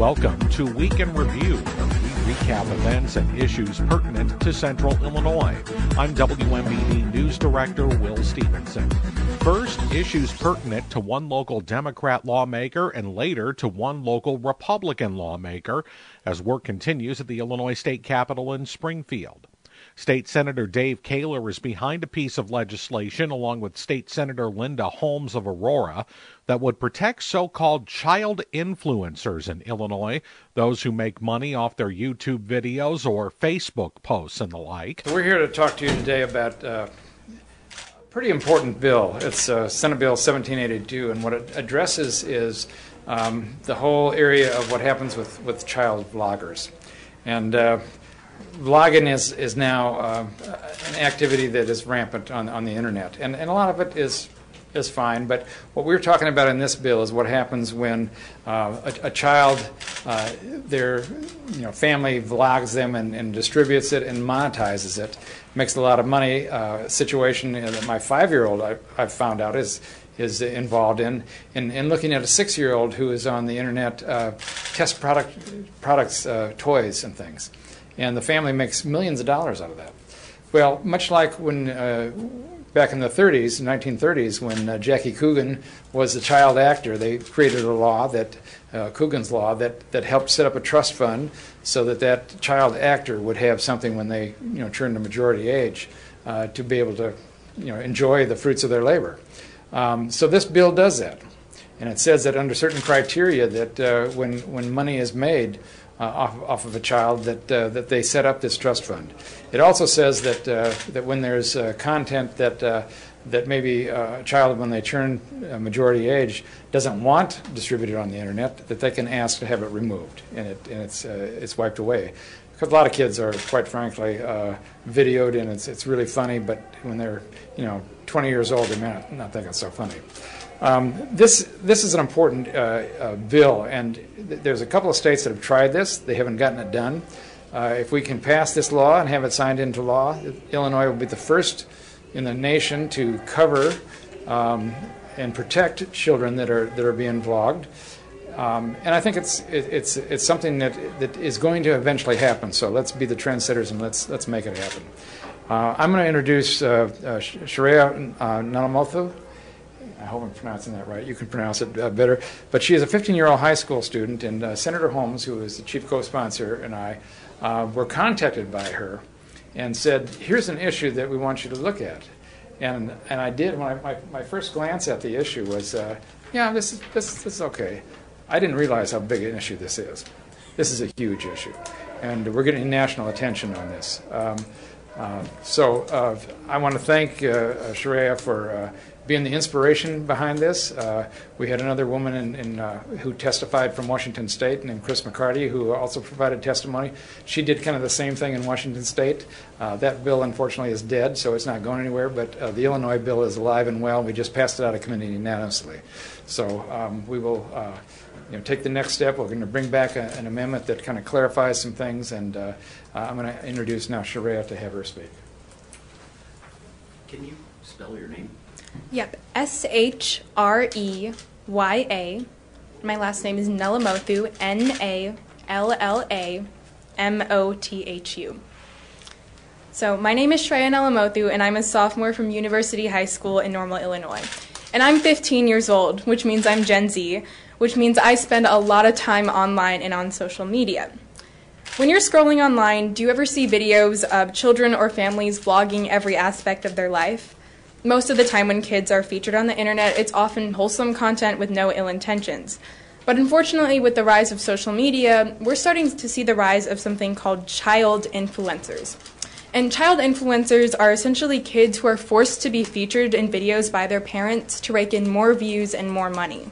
Welcome to Week in Review, we recap events and issues pertinent to Central Illinois. I'm WMBD News Director Will Stevenson. First, issues pertinent to one local Democrat lawmaker and later to one local Republican lawmaker as work continues at the Illinois State Capitol in Springfield. State Senator Dave Koehler is behind a piece of legislation, along with State Senator Linda Holmes of Aurora, that would protect so called child influencers in Illinois, those who make money off their YouTube videos or Facebook posts and the like. We're here to talk to you today about uh, a pretty important bill. It's uh, Senate Bill 1782, and what it addresses is um, the whole area of what happens with, with child vloggers. And uh, vlogging is, is now uh, an activity that is rampant on, on the internet. And, and a lot of it is, is fine, but what we're talking about in this bill is what happens when uh, a, a, child, uh, their you know, family vlogs them and, and, distributes it and monetizes it, makes a lot of money. Uh, situation that my five-year-old I, I've found out is is involved in, in, in looking at a six-year-old who is on the internet uh, test product products, uh, toys and things and the family makes millions of dollars out of that. Well, much like when uh, back in the 30s, 1930s, when uh, Jackie Coogan was a child actor, they created a law that uh, Coogan's law that, that helped set up a trust fund so that that child actor would have something when they you know turned to majority age uh, to be able to you know enjoy the fruits of their labor. Um, so this bill does that, and it says that under certain criteria that uh, when when money is made uh, off, off of a child that, uh, that they set up this trust fund. It also says that, uh, that when there's content that, that maybe a child, when they turn majority age, doesn't want distributed on the internet, that they can ask to have it removed and, it, and it's, it's wiped away because a lot of kids are, quite frankly, uh, videoed, and it's it's really funny. But when they're you know 20 years old, they may not, not think it's so funny. Um, this, this is an important uh, uh, bill, and th- there's a couple of states that have tried this. They haven't gotten it done. Uh, if we can pass this law and have it signed into law, Illinois will be the first in the nation to cover um, and protect children that are, that are being vlogged. Um, and I think it's, it, it's, it's something that, that is going to eventually happen. So let's be the trendsetters and let's, let's make it happen. Uh, I'm going to introduce uh, uh, Sharia uh, Nallamothu. I hope I'm pronouncing that right. You can pronounce it uh, better. But she is a 15 year old high school student, and uh, Senator Holmes, who is the chief co sponsor, and I uh, were contacted by her and said, Here's an issue that we want you to look at. And, and I did. When I, my, my first glance at the issue was, uh, Yeah, this is, this, this is okay. I didn't realize how big an issue this is. This is a huge issue. And we're getting national attention on this. Um, uh, so uh, I want to thank uh, Sharia for being the inspiration behind this. Uh, we had another woman in, in, uh, who testified from Washington State, named Chris McCarty, who also provided testimony. She did kind of the same thing in Washington State. Uh, that bill, unfortunately, is dead, so it's not going anywhere. But uh, the Illinois bill is alive and well. We just passed it out of committee unanimously. So um, we will. Uh, you know, take the next step. We're going to bring back a, an amendment that kind of clarifies some things, and uh, I'm going to introduce now Sharia to have her speak. Can you spell your name? Yep, S H R E Y A. My last name is Nallamothu, N A L L A M O T H U. So, my name is Shreya Nallamothu, and I'm a sophomore from University High School in Normal, Illinois. And I'm 15 years old, which means I'm Gen Z, which means I spend a lot of time online and on social media. When you're scrolling online, do you ever see videos of children or families vlogging every aspect of their life? Most of the time when kids are featured on the internet, it's often wholesome content with no ill intentions. But unfortunately, with the rise of social media, we're starting to see the rise of something called child influencers. And child influencers are essentially kids who are forced to be featured in videos by their parents to rake in more views and more money.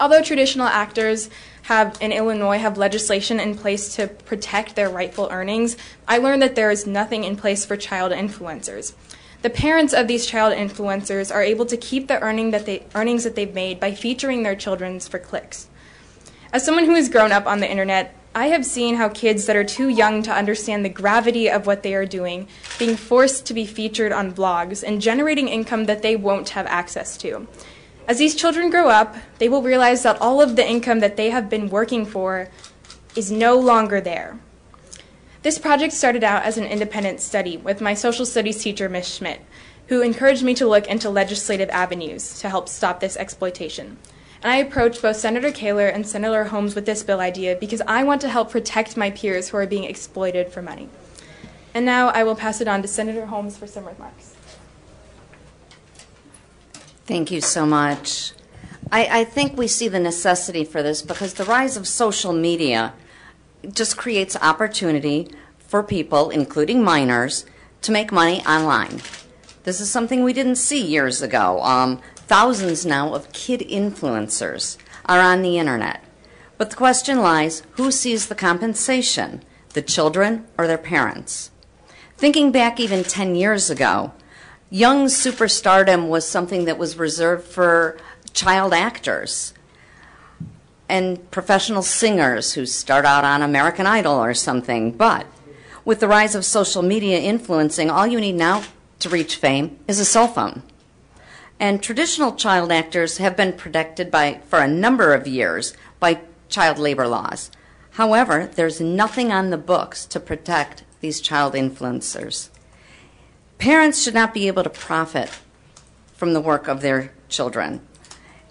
Although traditional actors have in Illinois have legislation in place to protect their rightful earnings, I learned that there is nothing in place for child influencers. The parents of these child influencers are able to keep the earning that they, earnings that they've made by featuring their children for clicks. As someone who has grown up on the internet, I have seen how kids that are too young to understand the gravity of what they are doing being forced to be featured on blogs and generating income that they won't have access to. As these children grow up, they will realize that all of the income that they have been working for is no longer there. This project started out as an independent study with my social studies teacher, Ms. Schmidt, who encouraged me to look into legislative avenues to help stop this exploitation. And I approached both Senator Koehler and Senator Holmes with this bill idea because I want to help protect my peers who are being exploited for money. And now I will pass it on to Senator Holmes for some remarks. Thank you so much. I, I think we see the necessity for this because the rise of social media just creates opportunity for people, including minors, to make money online. This is something we didn't see years ago. Um, thousands now of kid influencers are on the internet. But the question lies who sees the compensation, the children or their parents? Thinking back even 10 years ago, young superstardom was something that was reserved for child actors and professional singers who start out on American Idol or something. But with the rise of social media influencing, all you need now to reach fame is a cell phone. And traditional child actors have been protected by, for a number of years by child labor laws. However, there's nothing on the books to protect these child influencers. Parents should not be able to profit from the work of their children.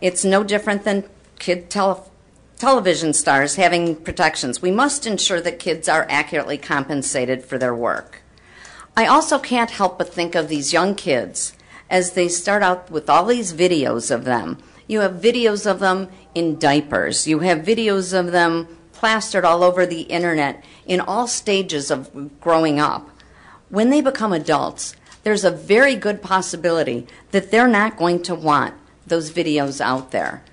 It's no different than kid tele- television stars having protections. We must ensure that kids are accurately compensated for their work. I also can't help but think of these young kids as they start out with all these videos of them. You have videos of them in diapers, you have videos of them plastered all over the internet in all stages of growing up. When they become adults, there's a very good possibility that they're not going to want those videos out there.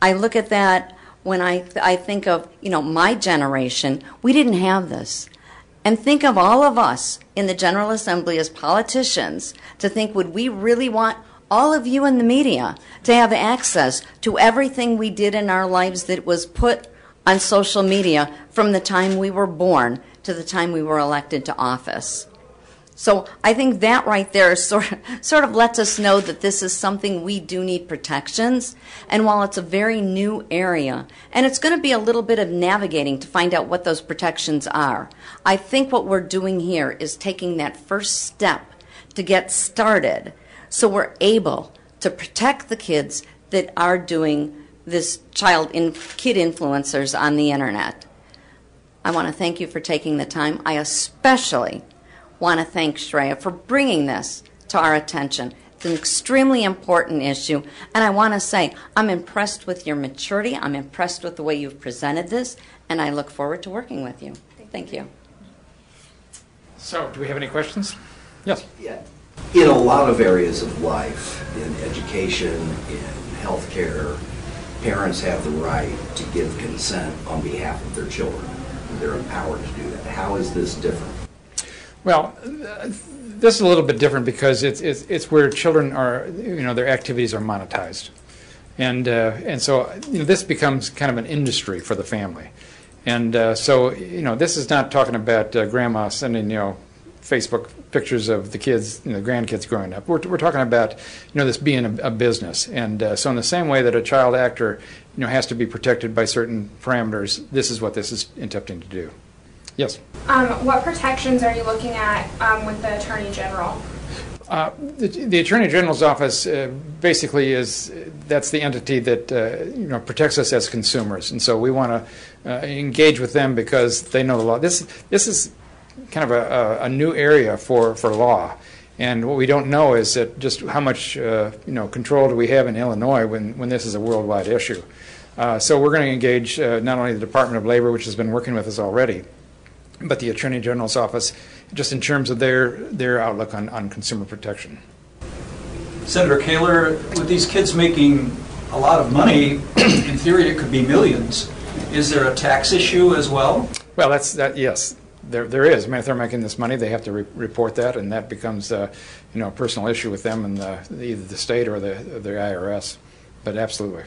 I look at that when I, I think of, you know, my generation, we didn't have this. And think of all of us in the General Assembly as politicians to think, would we really want all of you in the media to have access to everything we did in our lives that was put on social media from the time we were born to the time we were elected to office? So I think that right there sort of, sort of lets us know that this is something we do need protections. And while it's a very new area, and it's going to be a little bit of navigating to find out what those protections are, I think what we're doing here is taking that first step to get started so we're able to protect the kids that are doing this child in, kid influencers on the internet. I want to thank you for taking the time. I especially want to thank Shreya for bringing this to our attention. It's an extremely important issue, and I want to say I'm impressed with your maturity. I'm impressed with the way you've presented this, and I look forward to working with you. Thank you. So, do we have any questions? Yes. Yeah. In a lot of areas of life, in education, in healthcare, parents have the right to give consent on behalf of their children. They're empowered to do that. How is this different? Well, this is a little bit different because it's, it's, it's where children are, you know, their activities are monetized. And, uh, and so you know, this becomes kind of an industry for the family. And uh, so, you know, this is not talking about uh, grandma sending, you know, Facebook pictures of the kids, you know, the grandkids growing up. We're, we're talking about, you know, this being a, a business. And uh, so in the same way that a child actor, you know, has to be protected by certain parameters, this is what this is attempting to do. Yes? Um, what protections are you looking at um, with the Attorney General? Uh, the, the, Attorney General's office uh, basically is that's the entity that uh, you know protects us as consumers, and so we want to uh, engage with them because they know the law. This this is kind of a, a, new area for, for law, and what we don't know is that just how much uh, you know control do we have in Illinois when when this is a worldwide issue. Uh, so we're going to engage not only the Department of Labor, which has been working with us already, but the Attorney General's office, just in terms of their, their outlook on, on consumer protection. Senator Koehler, with these kids making a lot of money, in theory it could be millions. Is there a tax issue as well? Well, that's that. Yes, there there is. I mean, if they're making this money, they have to re report that, and that becomes uh, you know a personal issue with them and the, either the state or the the IRS. But absolutely.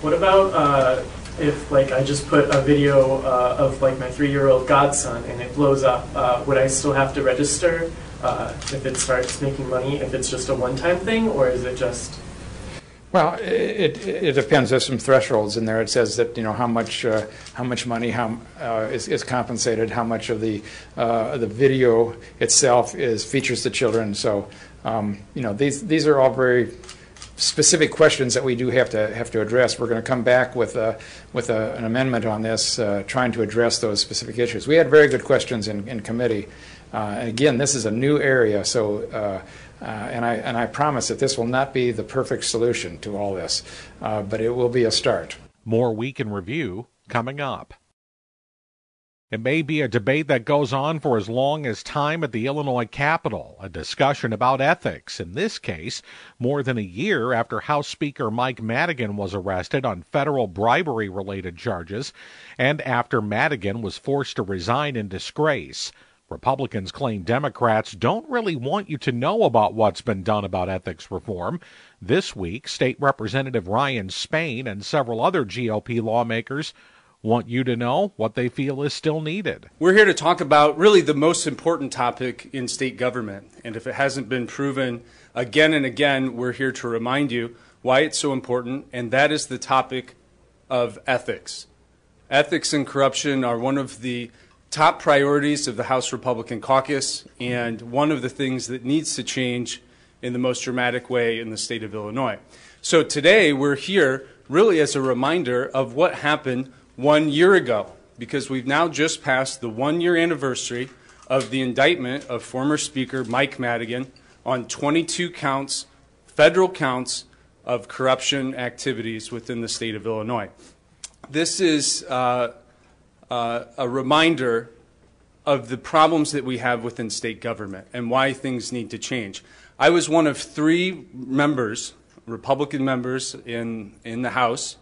What about uh, if like I just put a video uh, of like my three-year-old godson and it blows up, uh, would I still have to register uh, if it starts making money? If it's just a one-time thing, or is it just? Well, it, it, depends. There's some thresholds in there. It says that you know how much uh, how much money how uh, is, is compensated, how much of the uh, the video itself is features the children. So um, you know these these are all very specific questions that we do have to have to address. We're going to come back with a, with a, an amendment on this, uh, trying to address those specific issues. We had very good questions in, in committee. Uh, and again, this is a new area, so uh, uh, and, I, and I promise that this will not be the perfect solution to all this, uh, but it will be a start. More Week in Review coming up. It may be a debate that goes on for as long as time at the Illinois Capitol, a discussion about ethics, in this case, more than a year after House Speaker Mike Madigan was arrested on federal bribery related charges, and after Madigan was forced to resign in disgrace. Republicans claim Democrats don't really want you to know about what's been done about ethics reform. This week, State Representative Ryan Spain and several other GOP lawmakers want you to know what they feel is still needed. We're here to talk about really the most important topic in state government. And if it hasn't been proven again and again, we're here to remind you why it's so important, and that is the topic of ethics. Ethics and corruption are one of the top priorities of the House Republican caucus and one of the things that needs to change in the most dramatic way in the state of Illinois. So today we're here really as a reminder of what happened one year ago because we've now just passed the one year anniversary of the indictment of former Speaker Mike Madigan on 22 counts, federal counts of corruption activities within the state of Illinois. This is uh, uh, a reminder of the problems that we have within state government and why things need to change. I was one of three members, Republican members in, in the House,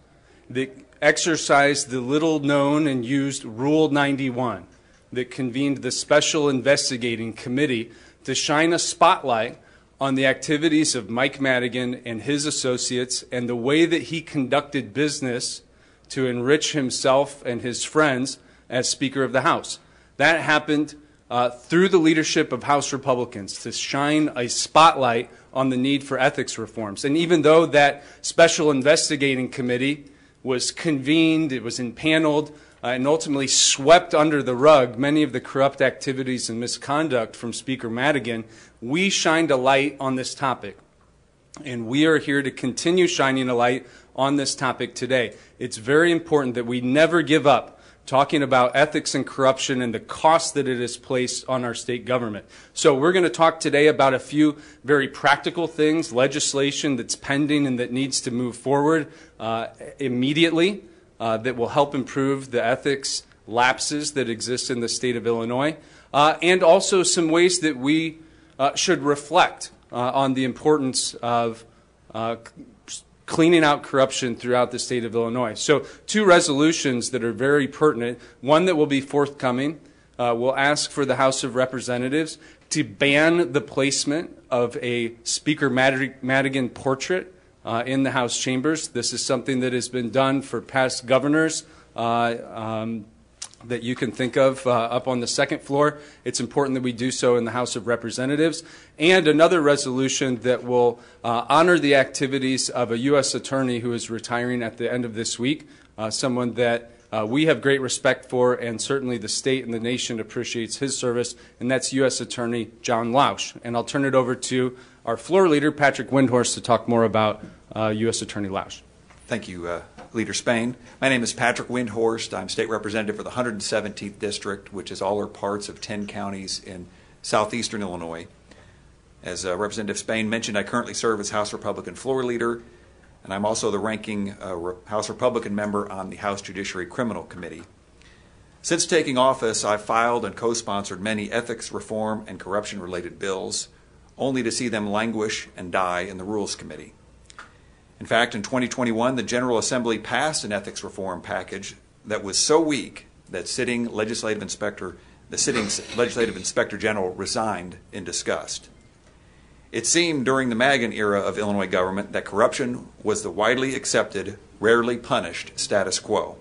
that exercised the little known and used Rule 91 that convened the Special Investigating Committee to shine a spotlight on the activities of Mike Madigan and his associates and the way that he conducted business to enrich himself and his friends as Speaker of the House. That happened uh, through the leadership of House Republicans to shine a spotlight on the need for ethics reforms. And even though that special investigating committee was convened, it was impaneled, uh, and ultimately swept under the rug many of the corrupt activities and misconduct from Speaker Madigan, we shined a light on this topic. And we are here to continue shining a light on this topic today. It's very important that we never give up talking about ethics and corruption and the cost that it has placed on our state government. So we're going to talk today about a few very practical things, legislation that's pending and that needs to move forward uh, immediately uh, that will help improve the ethics lapses that exist in the state of Illinois, uh, and also some ways that we uh, should reflect uh, on the importance of uh, cleaning out corruption throughout the state of Illinois. So, two resolutions that are very pertinent. One that will be forthcoming uh, will ask for the House of Representatives to ban the placement of a Speaker Madigan portrait uh, in the House chambers. This is something that has been done for past governors. Uh, um, that you can think of uh, up on the second floor. It's important that we do so in the House of Representatives. And another resolution that will uh, honor the activities of a U.S. attorney who is retiring at the end of this week, uh, someone that uh, we have great respect for, and certainly the state and the nation appreciates his service, and that's U.S. Attorney John Lausch. And I'll turn it over to our floor leader, Patrick Windhorst, to talk more about U.S. Uh, attorney Lausch. Thank you, uh, Leader Spain. My name is Patrick Windhorst. I'm state representative for the 117th District, which is all or parts of 10 counties in southeastern Illinois. As uh, Representative Spain mentioned, I currently serve as House Republican floor leader, and I'm also the ranking uh, Re- House Republican member on the House Judiciary Criminal Committee. Since taking office, I've filed and co sponsored many ethics reform and corruption related bills, only to see them languish and die in the Rules Committee. In fact, in 2021, the General Assembly passed an ethics reform package that was so weak that sitting legislative inspector, the sitting legislative inspector general resigned in disgust. It seemed during the Madigan era of Illinois government that corruption was the widely accepted, rarely punished status quo.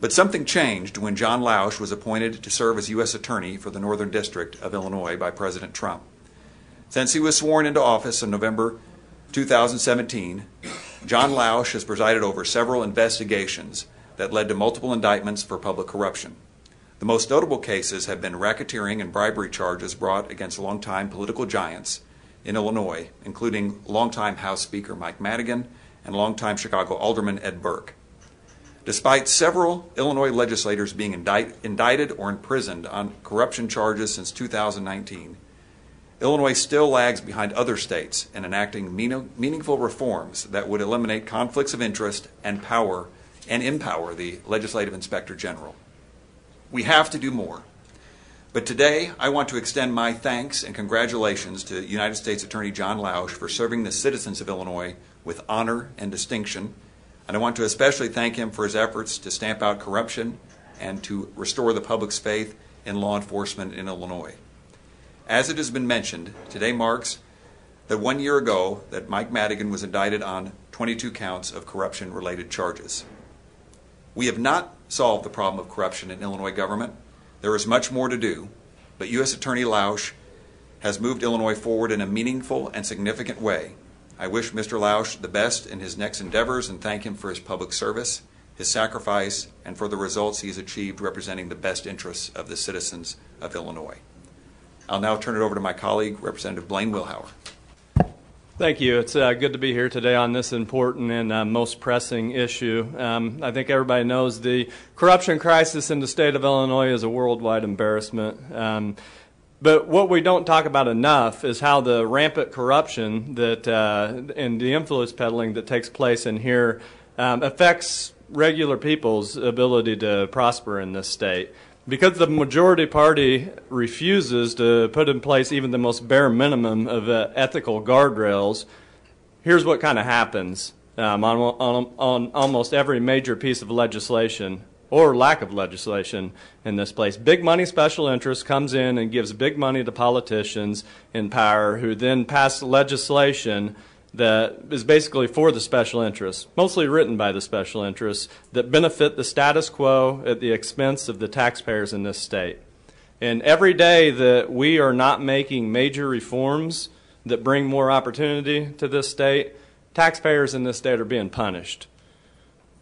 But something changed when John Lausch was appointed to serve as U.S. Attorney for the Northern District of Illinois by President Trump. Since he was sworn into office in November 2017, John Lausch has presided over several investigations that led to multiple indictments for public corruption. The most notable cases have been racketeering and bribery charges brought against longtime political giants in Illinois, including longtime House Speaker Mike Madigan and longtime Chicago Alderman Ed Burke. Despite several Illinois legislators being indict, indicted or imprisoned on corruption charges since 2019, Illinois still lags behind other states in enacting mean, meaningful reforms that would eliminate conflicts of interest and power and empower the legislative inspector general. We have to do more. But today, I want to extend my thanks and congratulations to United States Attorney John Lausch for serving the citizens of Illinois with honor and distinction and I want to especially thank him for his efforts to stamp out corruption and to restore the public's faith in law enforcement in Illinois. As it has been mentioned, today marks the one year ago that Mike Madigan was indicted on 22 counts of corruption related charges. We have not solved the problem of corruption in Illinois government. There is much more to do, but U.S. Attorney Lausch has moved Illinois forward in a meaningful and significant way I wish Mr. Lausch the best in his next endeavors and thank him for his public service, his sacrifice, and for the results he has achieved representing the best interests of the citizens of Illinois. I'll now turn it over to my colleague, Representative Blaine Wilhour. Thank you. It's uh, good to be here today on this important and uh, most pressing issue. Um, I think everybody knows the corruption crisis in the state of Illinois is a worldwide embarrassment. Um, but what we don't talk about enough is how the rampant corruption that uh, and the influence peddling that takes place in here um, affects regular people's ability to prosper in this state. Because the majority party refuses to put in place even the most bare minimum of uh, ethical guardrails, here's what kind of happens um, on, on, on almost every major piece of legislation or lack of legislation in this place. Big money special interest comes in and gives big money to politicians in power who then pass legislation that is basically for the special interests, mostly written by the special interests, that benefit the status quo at the expense of the taxpayers in this state. And every day that we are not making major reforms that bring more opportunity to this state, taxpayers in this state are being punished.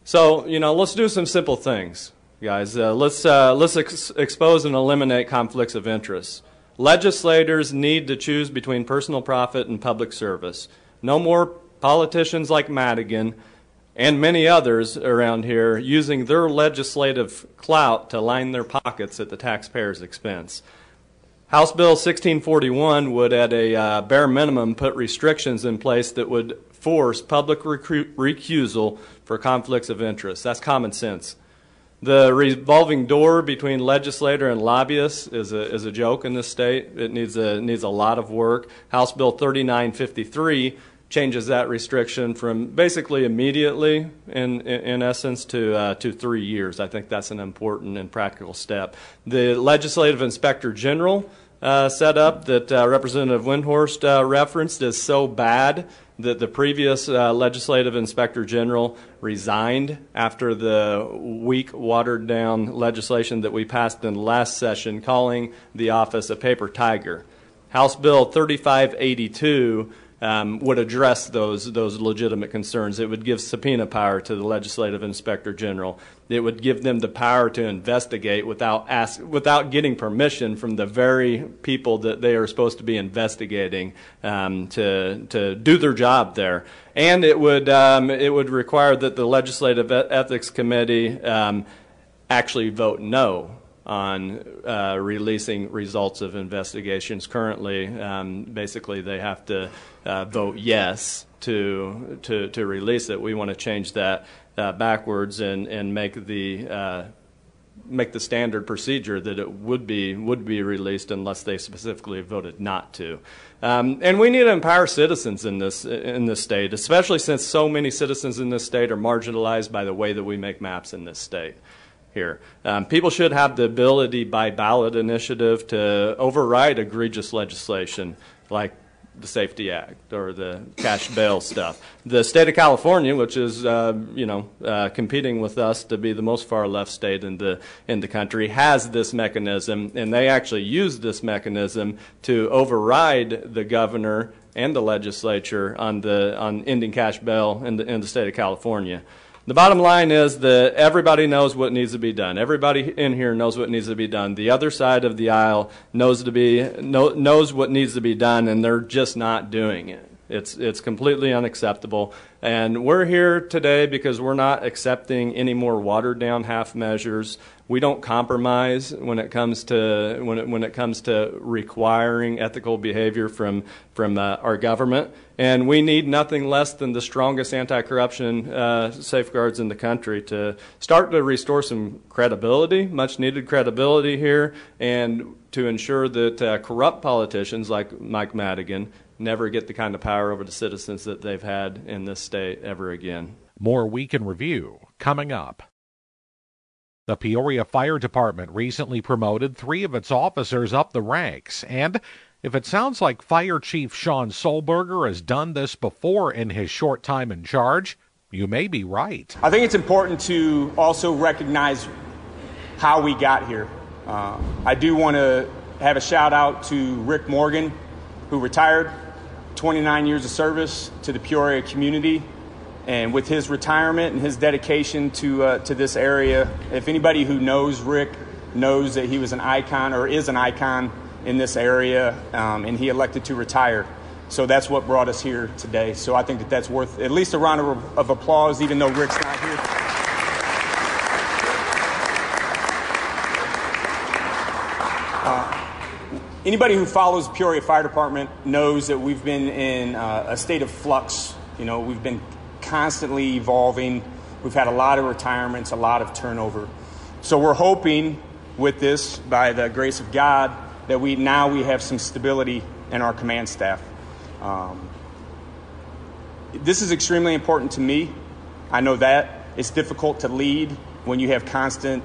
So, you know, let's do some simple things, guys. Uh, let's uh, let's ex- expose and eliminate conflicts of interest. Legislators need to choose between personal profit and public service. No more politicians like Madigan and many others around here using their legislative clout to line their pockets at the taxpayer's expense. House Bill 1641 would, at a uh, bare minimum, put restrictions in place that would force public recusal for conflicts of interest. That's common sense. The revolving door between legislator and lobbyist is a, is a joke in this state. It needs a, needs a lot of work. House Bill 3953 changes that restriction from basically immediately, in, in, essence, to, uh, to three years. I think that's an important and practical step. The legislative inspector general uh, set up that uh, Representative Windhorst uh, referenced is so bad that the previous uh, legislative inspector general resigned after the weak, watered down legislation that we passed in last session, calling the office a paper tiger. House Bill 3582 um, would address those those legitimate concerns. It would give subpoena power to the legislative inspector general. It would give them the power to investigate without ask, without getting permission from the very people that they are supposed to be investigating um, to to do their job there. And it would um, it would require that the legislative ethics committee um, actually vote no on uh, releasing results of investigations. Currently, um, basically, they have to uh, vote yes to, to, to release it. We want to change that uh, backwards and, and make the uh, make the standard procedure that it would be would be released unless they specifically voted not to. Um, and we need to empower citizens in this in this state, especially since so many citizens in this state are marginalized by the way that we make maps in this state here. Um, people should have the ability by ballot initiative to override egregious legislation like the SAFE-T Act or the cash bail stuff. The state of California, which is uh, you know uh, competing with us to be the most far left state in the in the country, has this mechanism, and they actually use this mechanism to override the governor and the legislature on the on ending cash bail in the in the state of California. The bottom line is that everybody knows what needs to be done. Everybody in here knows what needs to be done. The other side of the aisle knows to be know, knows what needs to be done, and they're just not doing it. It's it's completely unacceptable. And we're here today because we're not accepting any more watered down half measures. We don't compromise when it comes to when it, when it comes to requiring ethical behavior from from uh, our government. And we need nothing less than the strongest anti-corruption uh, safeguards in the country to start to restore some credibility, much needed credibility here, and to ensure that uh, corrupt politicians like Mike Madigan never get the kind of power over the citizens that they've had in this state ever again. More Week in Review coming up. The Peoria Fire Department recently promoted three of its officers up the ranks, and if it sounds like Fire Chief Shawn Sollberger has done this before in his short time in charge, you may be right. I think it's important to also recognize how we got here. Uh, I do want to have a shout out to Rick Morgan, who retired 29 years of service to the Peoria community. And with his retirement and his dedication to, uh, to this area, if anybody who knows Rick knows that he was an icon or is an icon in this area, um, and he elected to retire. So that's what brought us here today. So I think that that's worth at least a round of, of applause, even though Rick's not here. Anybody who follows the Peoria Fire Department knows that we've been in uh, a state of flux. You know, we've been constantly evolving. We've had a lot of retirements, a lot of turnover. So we're hoping with this, by the grace of God, that we now we have some stability in our command staff. Um, this is extremely important to me. I know that it's difficult to lead when you have constant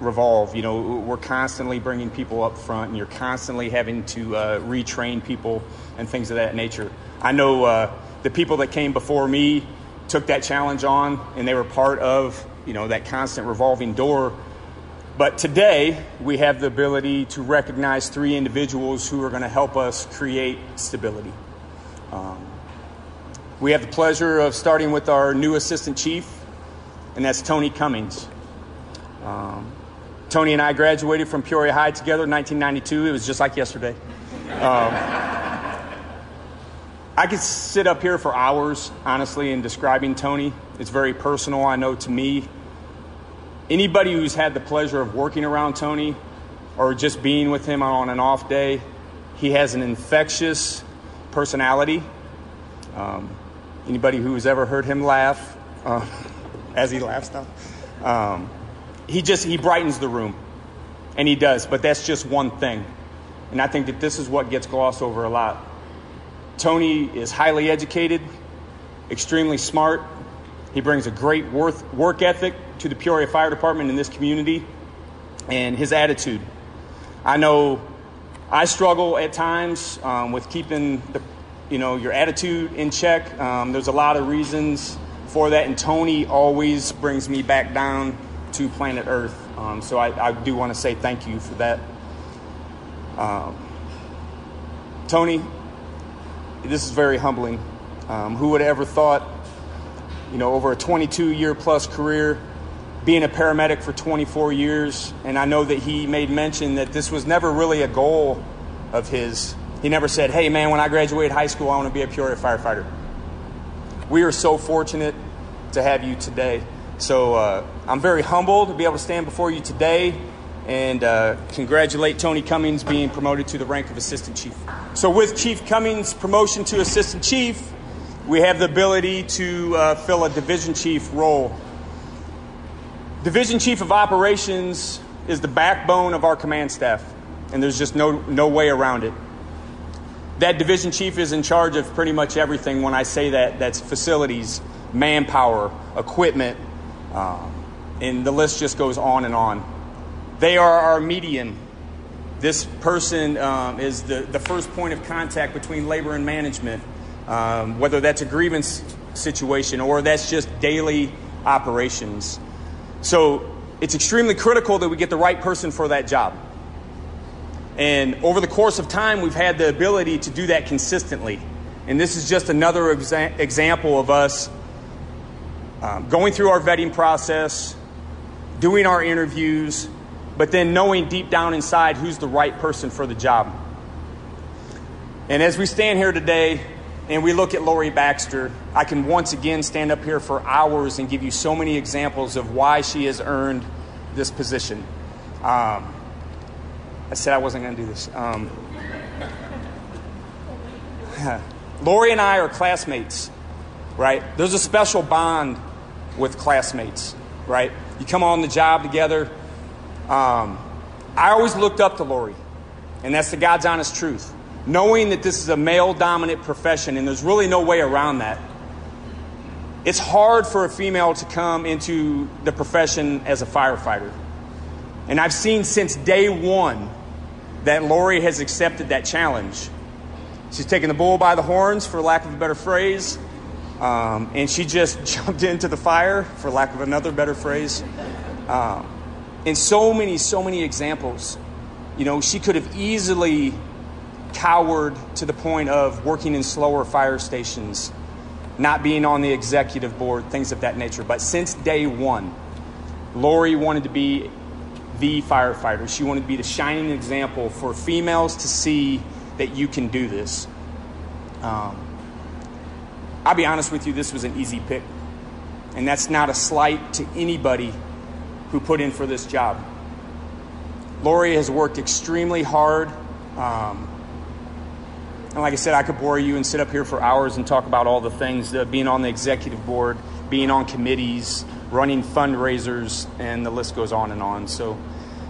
revolve. You know, we're constantly bringing people up front, and you're constantly having to uh, retrain people and things of that nature. I know uh, the people that came before me took that challenge on, and they were part of you know that constant revolving door. But today we have the ability to recognize three individuals who are going to help us create stability. Um, we have the pleasure of starting with our new assistant chief, and that's Tony Cummings. Um, Tony and I graduated from Peoria High together in 1992. It was just like yesterday. Um, I could sit up here for hours, honestly, in describing Tony. It's very personal, I know, to me. Anybody who's had the pleasure of working around Tony or just being with him on an off day, he has an infectious personality. Um, anybody who's ever heard him laugh, uh, as he laughs now, um, he just he brightens the room. And he does but that's just one thing. And i think that this is what gets glossed over a lot. Tony is highly educated extremely smart. He brings a great work ethic to the peoria fire department in this community and his attitude. I know i struggle at times um, with keeping the you know your attitude in check. Um, there's a lot of reasons for that and tony always brings me back down to planet Earth. Um, so I, I, do want to say thank you for that. Um, Tony, this is very humbling. Um, who would have ever thought, you know, over a 22 year plus career, being a paramedic for 24 years, and I know that he made mention that this was never really a goal of his. He never said, hey man, when I graduate high school, I want to be a Peoria firefighter. We are so fortunate to have you today. So uh, I'm very humbled to be able to stand before you today and uh, congratulate Tony Cummings being promoted to the rank of Assistant Chief. So, with Chief Cummings' promotion to Assistant Chief, we have the ability to uh, fill a Division Chief role. Division Chief of Operations is the backbone of our command staff, and there's just no, no way around it. That Division Chief is in charge of pretty much everything. When I say that, that's facilities, manpower, equipment, um, and the list just goes on and on. They are our median. This person um, is the, the first point of contact between labor and management, um, whether that's a grievance situation or that's just daily operations. So it's extremely critical that we get the right person for that job. And over the course of time, we've had the ability to do that consistently. And this is just another exa- example of us um, going through our vetting process, doing our interviews, but then knowing deep down inside who's the right person for the job. And as we stand here today and we look at Lori Baxter, I can once again stand up here for hours and give you so many examples of why she has earned this position. Um, I said I wasn't going to do this. Um, Lori and I are classmates, right? There's a special bond with classmates, right? You come on the job together. Um, I always looked up to Lori, and that's the God's honest truth. Knowing that this is a male dominant profession, and there's really no way around that. It's hard for a female to come into the profession as a firefighter. And I've seen since day one that Lori has accepted that challenge. She's taken the bull by the horns, for lack of a better phrase, um, and she just jumped into the fire, for lack of another better phrase. Um, and so many, so many examples. You know, she could have easily cowered to the point of working in slower fire stations, not being on the executive board, things of that nature. But since day one, Lori wanted to be the firefighter. She wanted to be the shining example for females to see that you can do this. Um, I'll be honest with you, this was an easy pick. And that's not a slight to anybody who put in for this job. Lori has worked extremely hard. Um, and like I said, I could bore you and sit up here for hours and talk about all the things uh, being on the executive board, being on committees, running fundraisers, and the list goes on and on. So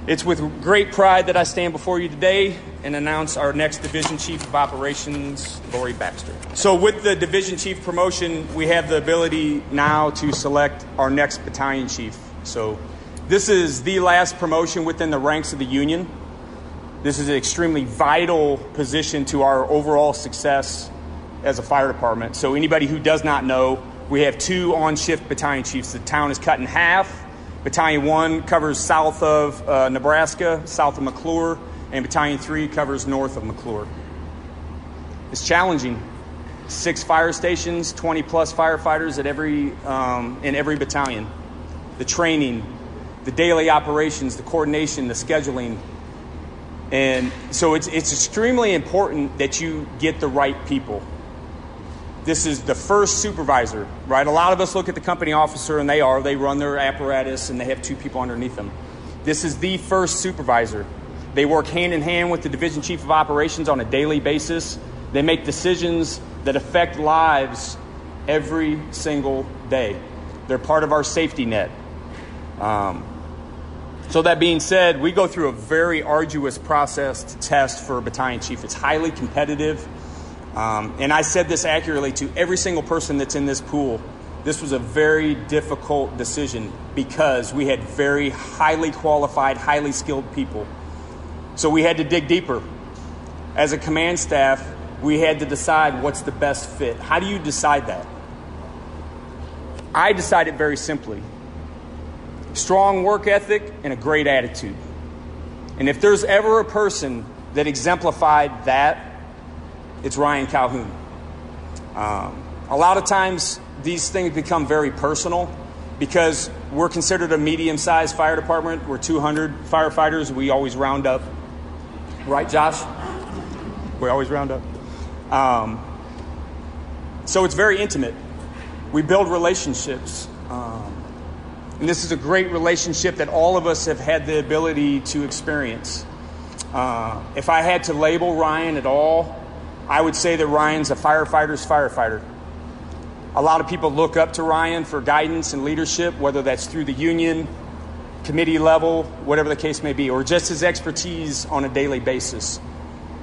it's with great pride that I stand before you today and announce our next Division Chief of Operations, Lori Baxter. So, with the Division Chief promotion, we have the ability now to select our next battalion chief. So, this is the last promotion within the ranks of the Union. This is an extremely vital position to our overall success as a fire department. So, anybody who does not know, we have two on shift battalion chiefs. The town is cut in half. Battalion 1 covers south of uh, Nebraska, south of McClure, and Battalion 3 covers north of McClure. It's challenging. Six fire stations, 20 plus firefighters at every, um, in every battalion. The training, the daily operations, the coordination, the scheduling. And so it's, it's extremely important that you get the right people this is the first supervisor, right? A lot of us look at the company officer and they are, they run their apparatus and they have two people underneath them. This is the first supervisor. They work hand in hand with the division chief of operations on a daily basis. They make decisions that affect lives every single day. They're part of our safety net. Um, so, that being said, we go through a very arduous process to test for a battalion chief. It's highly competitive. Um, and I said this accurately to every single person that's in this pool. This was a very difficult decision because we had very highly qualified, highly skilled people. So we had to dig deeper. As a command staff, we had to decide what's the best fit. How do you decide that? I decided very simply strong work ethic and a great attitude. And if there's ever a person that exemplified that, it's Ryan Calhoun. Um, a lot of times, these things become very personal because we're considered a medium sized fire department. We're 200 firefighters. We always round up. Right, Josh? We always round up. Um, so it's very intimate. We build relationships. Um, and this is a great relationship that all of us have had the ability to experience. Uh, if I had to label Ryan at all, I would say that Ryan's a firefighter's firefighter. A lot of people look up to Ryan for guidance and leadership, whether that's through the union, committee level, whatever the case may be, or just his expertise on a daily basis.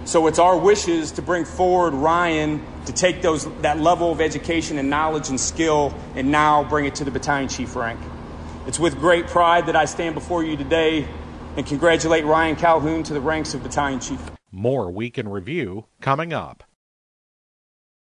So it's our wishes to bring forward Ryan to take those that level of education and knowledge and skill and now bring it to the battalion chief rank. It's with great pride that I stand before you today and congratulate Ryan Calhoun to the ranks of battalion chief. More Week in Review coming up.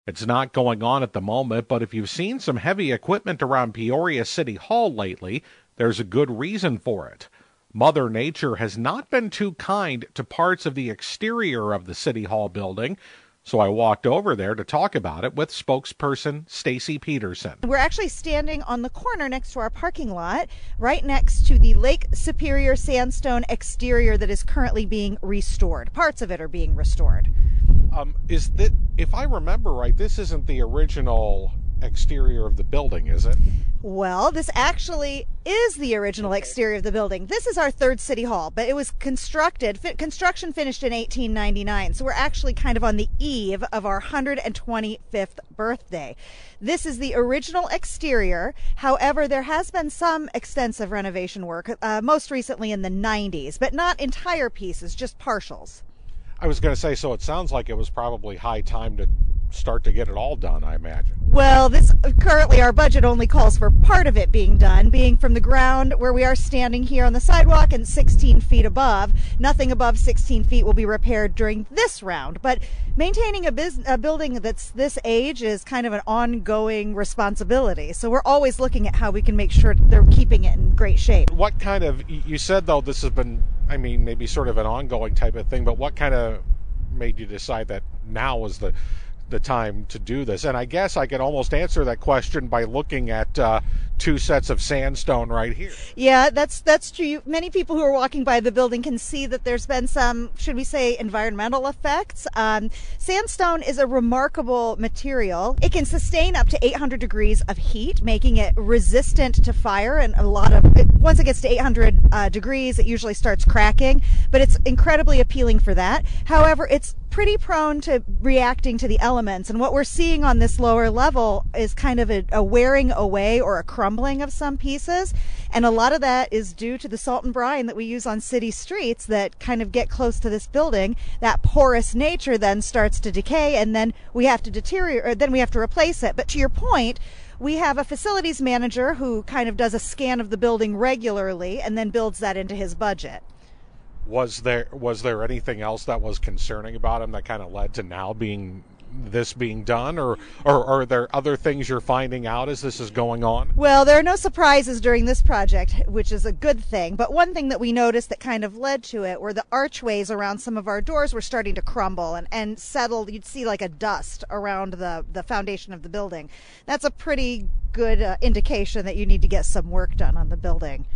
It's not going on at the moment, but if you've seen some heavy equipment around Peoria City Hall lately, there's a good reason for it. Mother Nature has not been too kind to parts of the exterior of the City Hall building, So I walked over there to talk about it with spokesperson Stacy Peterson. We're actually standing on the corner next to our parking lot, right next to the Lake Superior sandstone exterior that is currently being restored. Parts of it are being restored. Um, is that, if I remember right, this isn't the original exterior of the building, is it? Well, this actually is the original exterior of the building. This is our third city hall, but it was constructed, fi- construction finished in 1899. So we're actually kind of on the eve of our 125th birthday. This is the original exterior. However, there has been some extensive renovation work, uh, most recently in the 90s, but not entire pieces, just partials. I was going to say, so it sounds like it was probably high time to start to get it all done, I imagine. Well, this currently our budget only calls for part of it being done, being from the ground where we are standing here on the sidewalk and 16 feet above. Nothing above 16 feet will be repaired during this round, but maintaining a, bus- a building that's this age is kind of an ongoing responsibility. So we're always looking at how we can make sure they're keeping it in great shape. What kind of, you said though this has been, I mean, maybe sort of an ongoing type of thing, but what kind of made you decide that now was the the time to do this? And I guess I could almost answer that question by looking at uh, two sets of sandstone right here. Yeah, that's that's true. Many people who are walking by the building can see that there's been some, should we say, environmental effects. Um, sandstone is a remarkable material. It can sustain up to 800 degrees of heat, making it resistant to fire. And a lot of it, once it gets to 800 uh, degrees, it usually starts cracking. But it's incredibly appealing for that. However, it's pretty prone to reacting to the elements. And what we're seeing on this lower level is kind of a, a, wearing away or a crumbling of some pieces. And a lot of that is due to the salt and brine that we use on city streets that kind of get close to this building. That porous nature then starts to decay and then we have to deteriorate, or then we have to replace it. But to your point, we have a facilities manager who kind of does a scan of the building regularly and then builds that into his budget was there was there anything else that was concerning about him that kind of led to now being this being done? Or, or are there other things you're finding out as this is going on? Well there are no surprises during this project which is a good thing. But one thing that we noticed that kind of led to it were the archways around some of our doors were starting to crumble and, and settle you'd see like a dust around the, the foundation of the building. That's a pretty good uh, indication that you need to get some work done on the building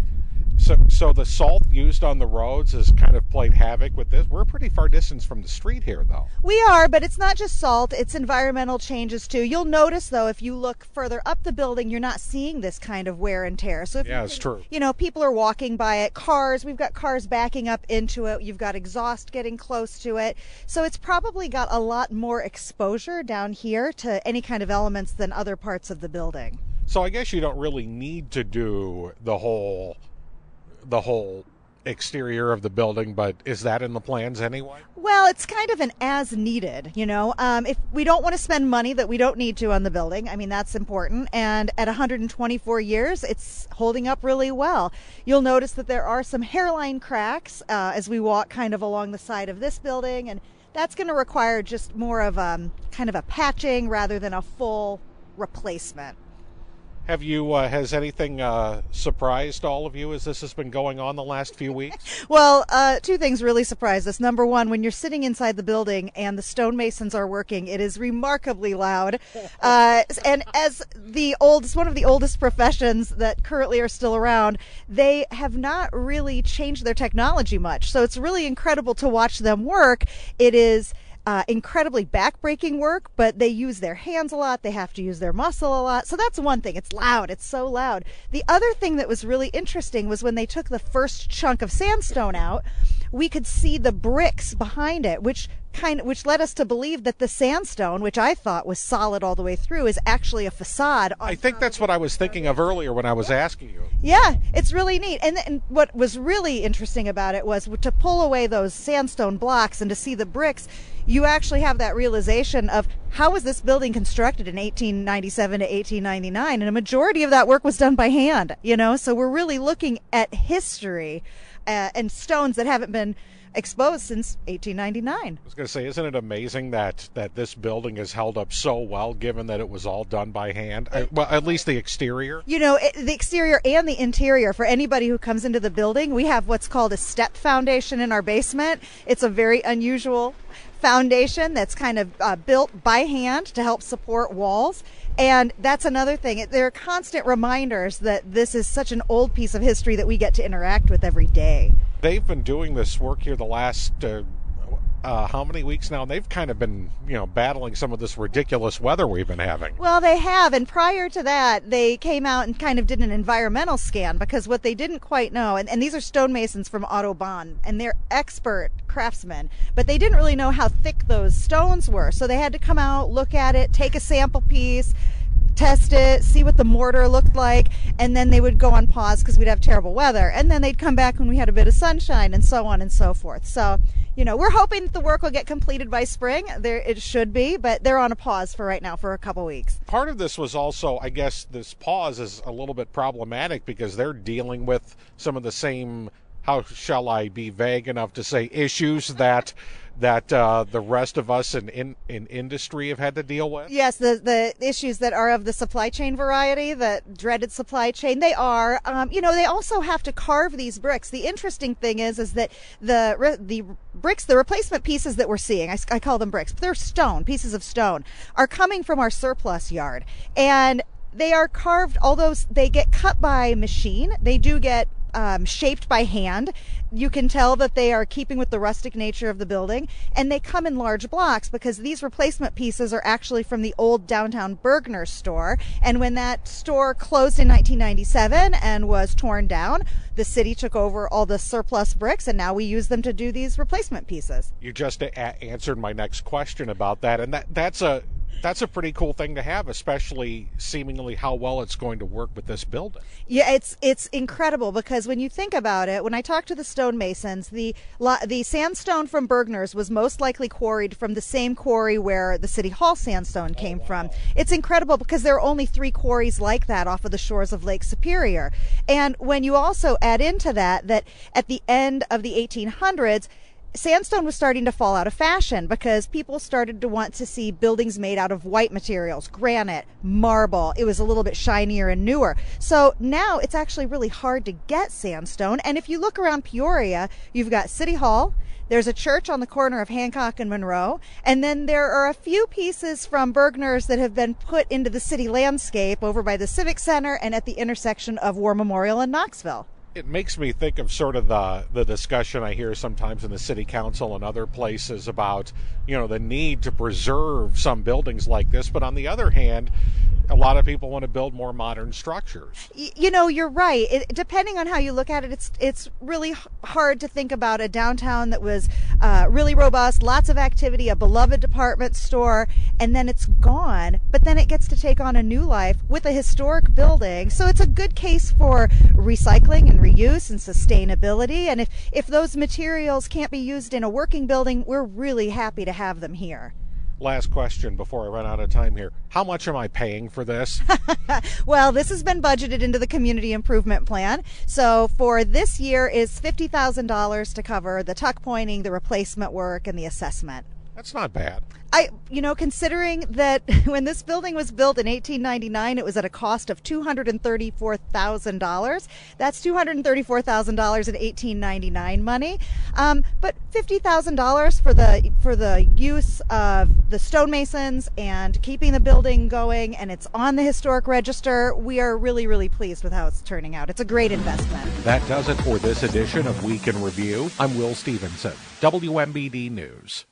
so, so the salt used on the roads has kind of played havoc with this. We're pretty far distance from the street here, though. We are, but it's not just salt; it's environmental changes too. You'll notice, though, if you look further up the building, you're not seeing this kind of wear and tear. So, if yeah, you, it's true. You know, people are walking by it. Cars, we've got cars backing up into it. You've got exhaust getting close to it. So, it's probably got a lot more exposure down here to any kind of elements than other parts of the building. So, I guess you don't really need to do the whole the whole exterior of the building, but is that in the plans anyway? Well, it's kind of an as needed, you know. Um, if we don't want to spend money that we don't need to on the building, I mean, that's important. And at 124 years, it's holding up really well. You'll notice that there are some hairline cracks uh, as we walk kind of along the side of this building, and that's going to require just more of um, kind of a patching rather than a full replacement. Have you, uh, has anything uh, surprised all of you as this has been going on the last few weeks? well, uh, two things really surprised us. Number one, when you're sitting inside the building and the stonemasons are working, it is remarkably loud. Uh, and as the oldest, one of the oldest professions that currently are still around, they have not really changed their technology much. So it's really incredible to watch them work. It is, uh, incredibly backbreaking work, but they use their hands a lot. They have to use their muscle a lot. So that's one thing. It's loud. It's so loud. The other thing that was really interesting was when they took the first chunk of sandstone out, we could see the bricks behind it, which kind of, which led us to believe that the sandstone, which I thought was solid all the way through, is actually a facade. I think that's what I was thinking of earlier when I was asking you. Yeah, it's really neat. And, and what was really interesting about it was to pull away those sandstone blocks and to see the bricks you actually have that realization of how was this building constructed in 1897 to 1899 and a majority of that work was done by hand you know so we're really looking at history uh, and stones that haven't been exposed since 1899. I was going to say, isn't it amazing that that this building has held up so well, given that it was all done by hand? I, well, at least the exterior. You know, it, the exterior and the interior. For anybody who comes into the building, we have what's called a step foundation in our basement. It's a very unusual foundation that's kind of uh, built by hand to help support walls. And that's another thing. There are constant reminders that this is such an old piece of history that we get to interact with every day. They've been doing this work here the last uh, uh, how many weeks now? And they've kind of been, you know, battling some of this ridiculous weather we've been having. Well, they have. And prior to that, they came out and kind of did an environmental scan because what they didn't quite know, and, and these are stonemasons from Audubon, and they're expert craftsmen, but they didn't really know how thick those stones were. So they had to come out, look at it, take a sample piece, test it, see what the mortar looked like, and then they would go on pause because we'd have terrible weather. And then they'd come back when we had a bit of sunshine and so on and so forth. So, you know, we're hoping that the work will get completed by spring. There it should be, but they're on a pause for right now for a couple weeks. Part of this was also, I guess, this pause is a little bit problematic because they're dealing with some of the same how shall I be vague enough to say issues that that uh, the rest of us in, in, in industry have had to deal with? Yes, the the issues that are of the supply chain variety, the dreaded supply chain, they are. Um, you know, they also have to carve these bricks. The interesting thing is, is that the the bricks, the replacement pieces that we're seeing, I, I call them bricks, but they're stone pieces of stone, are coming from our surplus yard, and they are carved. Although they get cut by machine, they do get um, shaped by hand. You can tell that they are keeping with the rustic nature of the building, and they come in large blocks because these replacement pieces are actually from the old downtown Bergner store. And when that store closed in 1997 and was torn down, the city took over all the surplus bricks, and now we use them to do these replacement pieces. You just a- answered my next question about that, and that that's a that's a pretty cool thing to have, especially seemingly how well it's going to work with this building. Yeah, it's it's incredible because when you think about it, when I talked to the stonemasons, the the sandstone from Bergner's was most likely quarried from the same quarry where the City Hall sandstone oh, came oh, wow. from. It's incredible because there are only three quarries like that off of the shores of Lake Superior. And when you also add into that that at the end of the 1800s sandstone was starting to fall out of fashion because people started to want to see buildings made out of white materials, granite, marble. It was a little bit shinier and newer. So now it's actually really hard to get sandstone. And if you look around Peoria, you've got City Hall, there's a church on the corner of Hancock and Monroe, and then there are a few pieces from Bergner's that have been put into the city landscape over by the Civic Center and at the intersection of War Memorial and Knoxville it makes me think of sort of the the discussion I hear sometimes in the city council and other places about you know the need to preserve some buildings like this, but on the other hand, a lot of people want to build more modern structures. You know, you're right. It, depending on how you look at it, it's it's really hard to think about a downtown that was uh, really robust, lots of activity, a beloved department store, and then it's gone. But then it gets to take on a new life with a historic building. So it's a good case for recycling and reuse and sustainability. And if if those materials can't be used in a working building, we're really happy to have them here last question before I run out of time here. How much am I paying for this? well, this has been budgeted into the community improvement plan. So for this year is $50,000 to cover the tuck pointing, the replacement work, and the assessment. That's not bad. I, you know, considering that when this building was built in 1899, it was at a cost of $234,000. That's $234,000 in 1899 money. Um, but $50,000 for the for the use of the stonemasons and keeping the building going, and it's on the historic register. We are really, really pleased with how it's turning out. It's a great investment. That does it for this edition of Week in Review. I'm Will Stevenson, WMBD News.